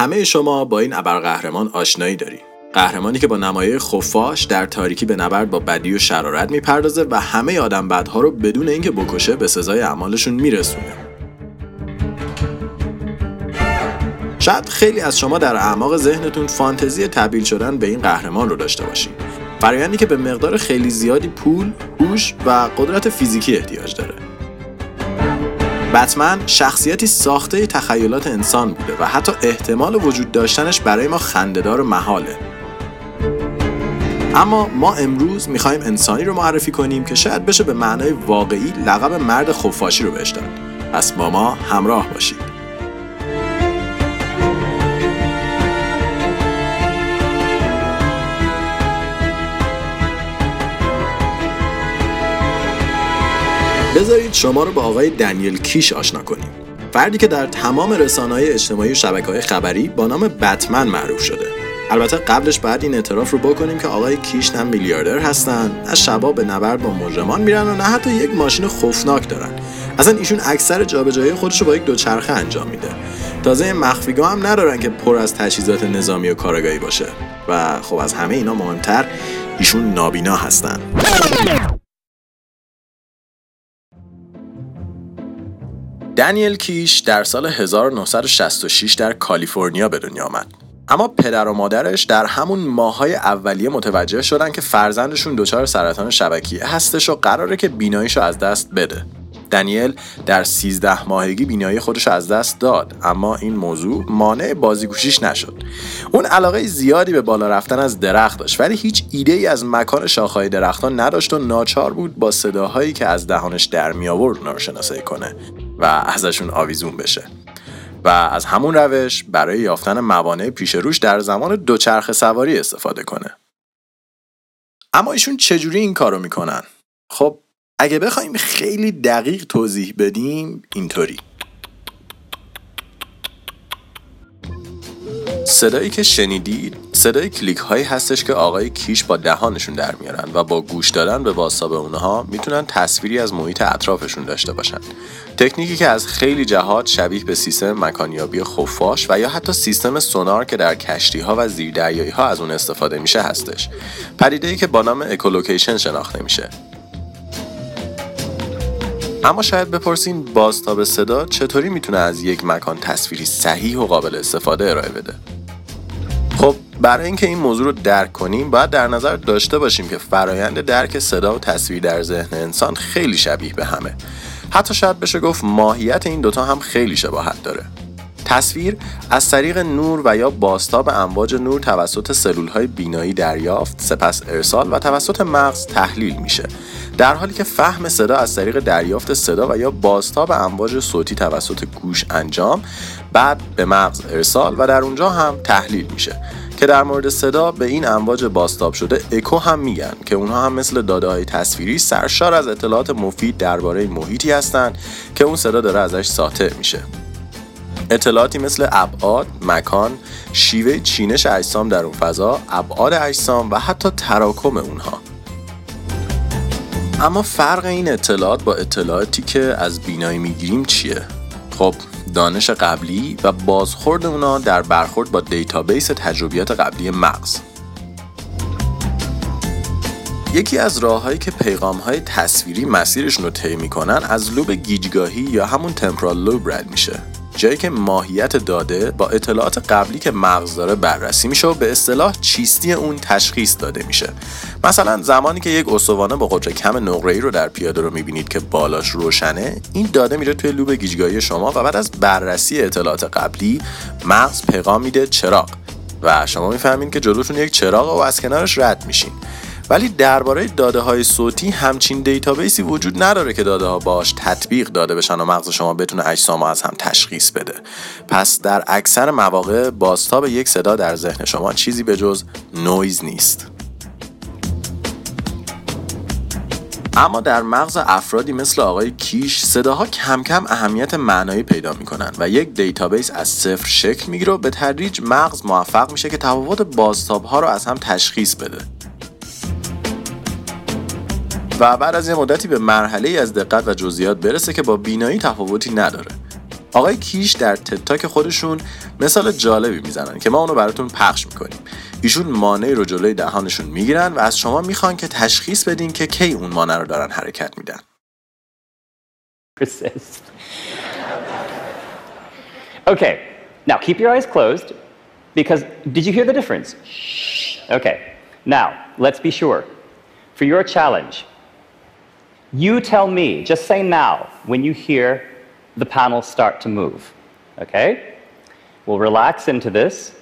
همه شما با این ابرقهرمان آشنایی دارید. قهرمانی که با نمایه خفاش در تاریکی به نبرد با بدی و شرارت می‌پردازه و همه آدم بدها رو بدون اینکه بکشه به سزای اعمالشون میرسونه. شاید خیلی از شما در اعماق ذهنتون فانتزی تبدیل شدن به این قهرمان رو داشته باشید. فرایندی که به مقدار خیلی زیادی پول، هوش و قدرت فیزیکی احتیاج داره. بتمن شخصیتی ساخته تخیلات انسان بوده و حتی احتمال وجود داشتنش برای ما خندهدار و محاله. اما ما امروز می‌خوایم انسانی رو معرفی کنیم که شاید بشه به معنای واقعی لقب مرد خفاشی رو بهش داد. پس با ما همراه باشید. بذارید شما رو با آقای دنیل کیش آشنا کنیم. فردی که در تمام رسانه های اجتماعی و شبکه های خبری با نام بتمن معروف شده. البته قبلش بعد این اعتراف رو بکنیم که آقای کیش نه میلیاردر هستن نه شبا به نبرد با مجرمان میرن و نه حتی یک ماشین خوفناک دارن. اصلا ایشون اکثر جابجایی خودش رو با یک دوچرخه انجام میده. تازه مخفیگاه هم ندارن که پر از تجهیزات نظامی و کارگاهی باشه. و خب از همه اینا مهمتر ایشون نابینا هستن. دنیل کیش در سال 1966 در کالیفرنیا به دنیا آمد. اما پدر و مادرش در همون ماهای اولیه متوجه شدن که فرزندشون دچار سرطان شبکیه هستش و قراره که بیناییشو از دست بده. دنیل در 13 ماهگی بینایی خودش از دست داد اما این موضوع مانع بازیگوشیش نشد اون علاقه زیادی به بالا رفتن از درخت داشت ولی هیچ ایده ای از مکان شاخهای درختان نداشت و ناچار بود با صداهایی که از دهانش در می آورد رو شناسایی کنه و ازشون آویزون بشه. و از همون روش برای یافتن موانع پیش روش در زمان دوچرخه سواری استفاده کنه. اما ایشون چجوری این کارو می‌کنن؟ خب اگه بخوایم خیلی دقیق توضیح بدیم اینطوری. صدایی که شنیدید صدای کلیک هایی هستش که آقای کیش با دهانشون در میارن و با گوش دادن به بازتاب اونها می‌تونن تصویری از محیط اطرافشون داشته باشن. تکنیکی که از خیلی جهات شبیه به سیستم مکانیابی خفاش و یا حتی سیستم سونار که در کشتی ها و زیردریایی ها از اون استفاده میشه هستش. پدیده ای که با نام echolocation شناخته میشه. اما شاید بپرسین بازتاب صدا چطوری می‌تونه از یک مکان تصویری صحیح و قابل استفاده ارائه بده؟ برای اینکه این موضوع رو درک کنیم باید در نظر داشته باشیم که فرایند درک صدا و تصویر در ذهن انسان خیلی شبیه به همه. حتی شاید بشه گفت ماهیت این دوتا هم خیلی شباهت داره. تصویر از طریق نور و یا باستاب امواج نور توسط سلول های بینایی دریافت سپس ارسال و توسط مغز تحلیل میشه. در حالی که فهم صدا از طریق دریافت صدا و یا باستاب امواج صوتی توسط گوش انجام بعد به مغز ارسال و در اونجا هم تحلیل میشه که در مورد صدا به این امواج باستاب شده اکو هم میگن که اونها هم مثل داده های تصویری سرشار از اطلاعات مفید درباره محیطی هستند که اون صدا داره ازش ساطع میشه. اطلاعاتی مثل ابعاد، مکان، شیوه چینش اجسام در اون فضا، ابعاد اجسام و حتی تراکم اونها. اما فرق این اطلاعات با اطلاعاتی که از بینایی می‌گیریم چیه؟ خب دانش قبلی و بازخورد اونا در برخورد با database تجربیات قبلی مغز. یکی از راههایی که پیغام های تصویری مسیرشون رو طی می‌کنن از لوب گیجگاهی یا همون temporal lobe رد میشه. جایی که ماهیت داده با اطلاعات قبلی که مغز داره بررسی میشه و به اصطلاح چیستی اون تشخیص داده میشه. مثلا زمانی که یک استوانه با قطر کم ای رو در پیاده رو می‌بینید که بالاش روشنه این داده میره توی لوب گیجگاهی شما و بعد از بررسی اطلاعات قبلی مغز پیغام میده چراغ. و شما می‌فهمید که جلوتون یک چراغه و از کنارش رد میشین. ولی درباره داده های صوتی همچین database ی وجود نداره که داده ها باش تطبیق داده بشن و مغز شما بتونه اجسام از هم تشخیص بده. پس در اکثر مواقع بازتاب یک صدا در ذهن شما چیزی به جز نویز نیست. اما در مغز افرادی مثل آقای کیش صداها کم کم اهمیت معنایی پیدا می‌کنن و یک database از صفر شکل می‌گیره به تدریج مغز موفق میشه که تفاوت بازتاب ها رو از هم تشخیص بده. و بعد از یه مدتی به مرحله ای از دقت و جزئیات برسه که با بینایی تفاوتی نداره آقای کیش در تتاک خودشون مثال جالبی می‌زنن که ما اونو براتون پخش می‌کنیم ایشون مانعی رو جلوی دهانشون می‌گیرن و از شما می‌خوان که تشخیص بدین که کی اون مانع رو دارن حرکت میدن Okay, now keep your eyes closed because did you hear the difference? Okay, now let's be sure. For your challenge, you tell me, just say now when you hear the panel start to move. Okay? We'll relax into this.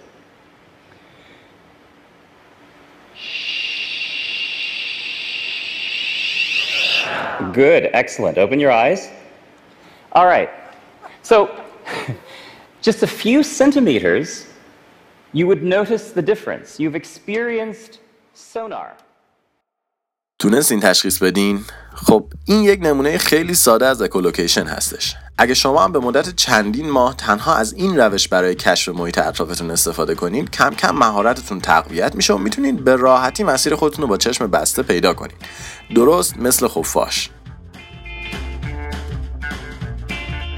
Good, excellent. Open your eyes. All right. So, just a few centimeters, you would notice the difference. You've experienced sonar. تونستین تشخیص بدین؟ خب این یک نمونه خیلی ساده از اکولوکیشن هستش. اگه شما هم به مدت چندین ماه تنها از این روش برای کشف محیط اطرافتون استفاده کنین کم کم مهارتتون تقویت میشه و می‌تونین به راحتی مسیر خودتون رو با چشم بسته پیدا کنین. درست مثل خفاش.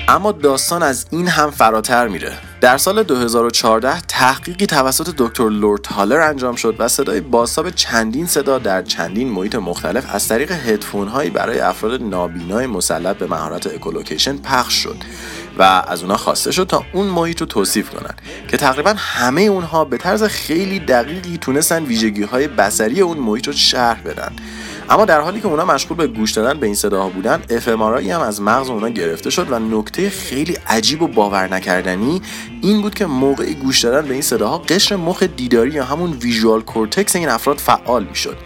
اما داستان از این هم فراتر میره در سال 2014 تحقیقی توسط دکتر لور تالر انجام شد و صدای بازتاب چندین صدا در چندین محیط مختلف از طریق هدفون هایی برای افراد نابینای مسلط به مهارت echolocation پخش شد و از اونها خواسته شد تا اون محیط رو توصیف کنن که تقریبا همه اونها به طرز خیلی دقیقی تونستن ویژگی های بصری اون محیط رو شرح بدن. اما در حالی که اونا مشغول به گوش دادن به این صداها بودن fMRI از مغز اونا گرفته شد و نکته خیلی عجیب و باور نکردنی این بود که موقع گوش دادن به این صداها قشر مخ دیداری یا همون ویژوال کورتکس این افراد فعال می‌شد.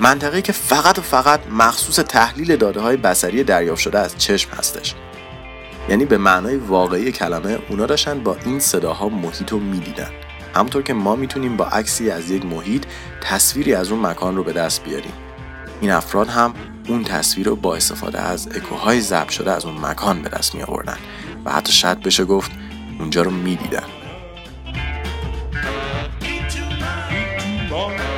منطقه‌ای که فقط و فقط مخصوص تحلیل داده های بصری دریافت شده از چشم هستش. یعنی به معنای واقعی کلمه اونا داشتن با این صداها محیط رو می‌دیدن. همونطور که ما می‌تونیم با عکسی از یک محیط تصویری از اون مکان رو به دست بیاریم. این افراد هم اون تصویر رو با استفاده از اکوهای ضبط شده از اون مکان به دست می آوردن و حتی شاید بشه گفت اونجا رو می‌دیدن.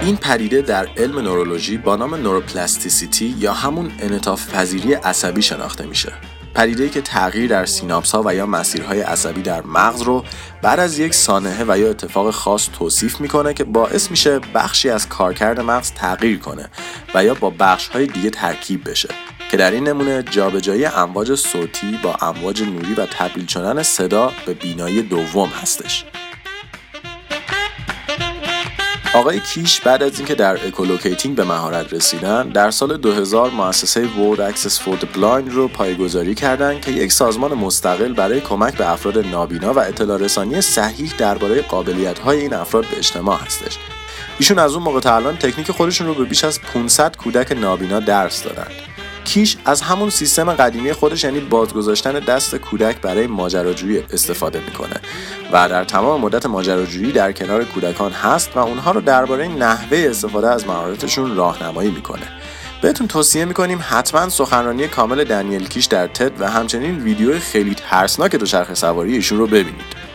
این پدیده در علم نورولوژی با نام نوروپلاستیسیتی یا همون انطاف پذیری عصبی شناخته میشه. پدیده که تغییر در سیناپس ها و یا مسیرهای عصبی در مغز رو بعد از یک سانحه و یا اتفاق خاص توصیف می‌کنه که باعث میشه بخشی از کارکرد مغز تغییر کنه و یا با بخش های دیگه ترکیب بشه. که در این نمونه جابجایی امواج صوتی با امواج نوری و تبدیل شدن صدا به بینایی دوم هستش. آقای کیش بعد از اینکه در echolocating به مهارت رسیدن در سال 2000 مؤسسه World Access for the Blind رو پایگذاری کردند که یک سازمان مستقل برای کمک به افراد نابینا و اطلاع رسانی صحیح درباره قابلیت های این افراد به اجتماع هستش. ایشون از اون موقع تا الان تکنیک خودشون رو به بیش از 500 کودک نابینا درس دادن. کیش از همون سیستم قدیمی خودش یعنی بازگذاشتن دست کودک برای ماجراجویی استفاده می‌کنه. و در تمام مدت ماجراجویی در کنار کودکان هست و اونها رو درباره نحوه استفاده از مهارتشون راهنمایی می‌کنه. بهتون توصیه می‌کنیم حتما سخنرانی کامل دنیل کیش در تد و همچنین ویدیو خیلی ترسناک دوچرخه سواری ایشون رو ببینید.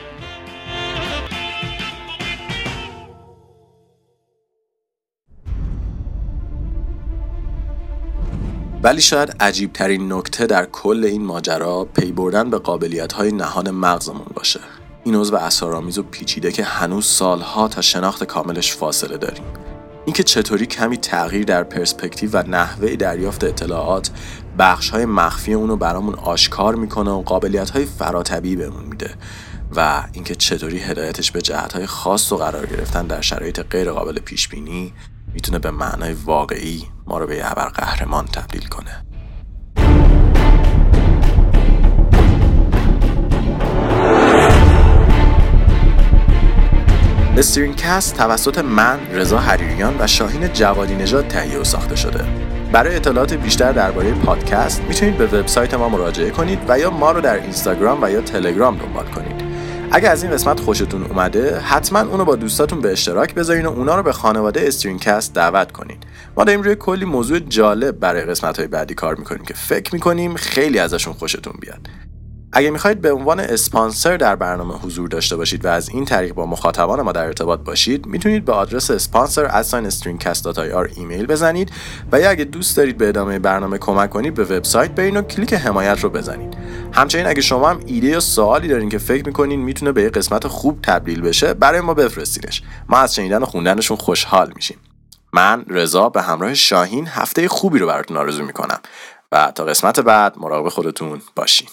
ولی شاید عجیب ترین نکته در کل این ماجرا پی بردن به قابلیت های نهان مغزمون باشه. این عضو اسرارآمیز و پیچیده که هنوز سالها تا شناخت کاملش فاصله داریم. اینکه چطوری کمی تغییر در پرسپکتیو و نحوه دریافت اطلاعات بخش های مخفی اونو برامون آشکار می‌کنه و قابلیت های فراتبی بهمون میده و اینکه چطوری هدایتش به جهت های خاص و قرار گرفتن در شرایط غیر قابل پیش بینی می‌تونه به معنای واقعی ما رو به یه قهرمان تبدیل کنه. کست توسط من رضا حریریان و شاهین جوادی نژاد تهیه و ساخته شده. برای اطلاعات بیشتر درباره پادکست می‌تونید به وبسایت ما مراجعه کنید و یا ما رو در اینستاگرام و یا تلگرام دنبال کنید. اگه از این قسمت خوشتون اومده حتما اونو با دوستاتون به اشتراک بذارین و اونا رو به خانواده استرینکست دعوت کنین. ما داریم روی کلی موضوع جالب برای قسمت های بعدی کار می‌کنیم که فکر می‌کنیم خیلی ازشون خوشتون بیاد. اگه می‌خواید به عنوان اسپانسر در برنامه حضور داشته باشید و از این طریق با مخاطبان ما در ارتباط باشید می‌تونید به آدرس اسپانسر ایمیل بزنید و یا اگه دوست دارید به ادامه برنامه کمک کنید به وبسایت برین و کلیک حمایت رو بزنید. همچنین اگه شما هم ایده یا سوالی دارین که فکر می‌کنین می‌تونه به یه قسمت خوب تبدیل بشه برای ما بفرستینش. ما از شنیدن و خوندنشون خوشحال میشیم. من رضا به همراه شاهین هفته خوبی رو براتون آرزو می‌کنم و تا قسمت بعد مراقب خودتون باشین.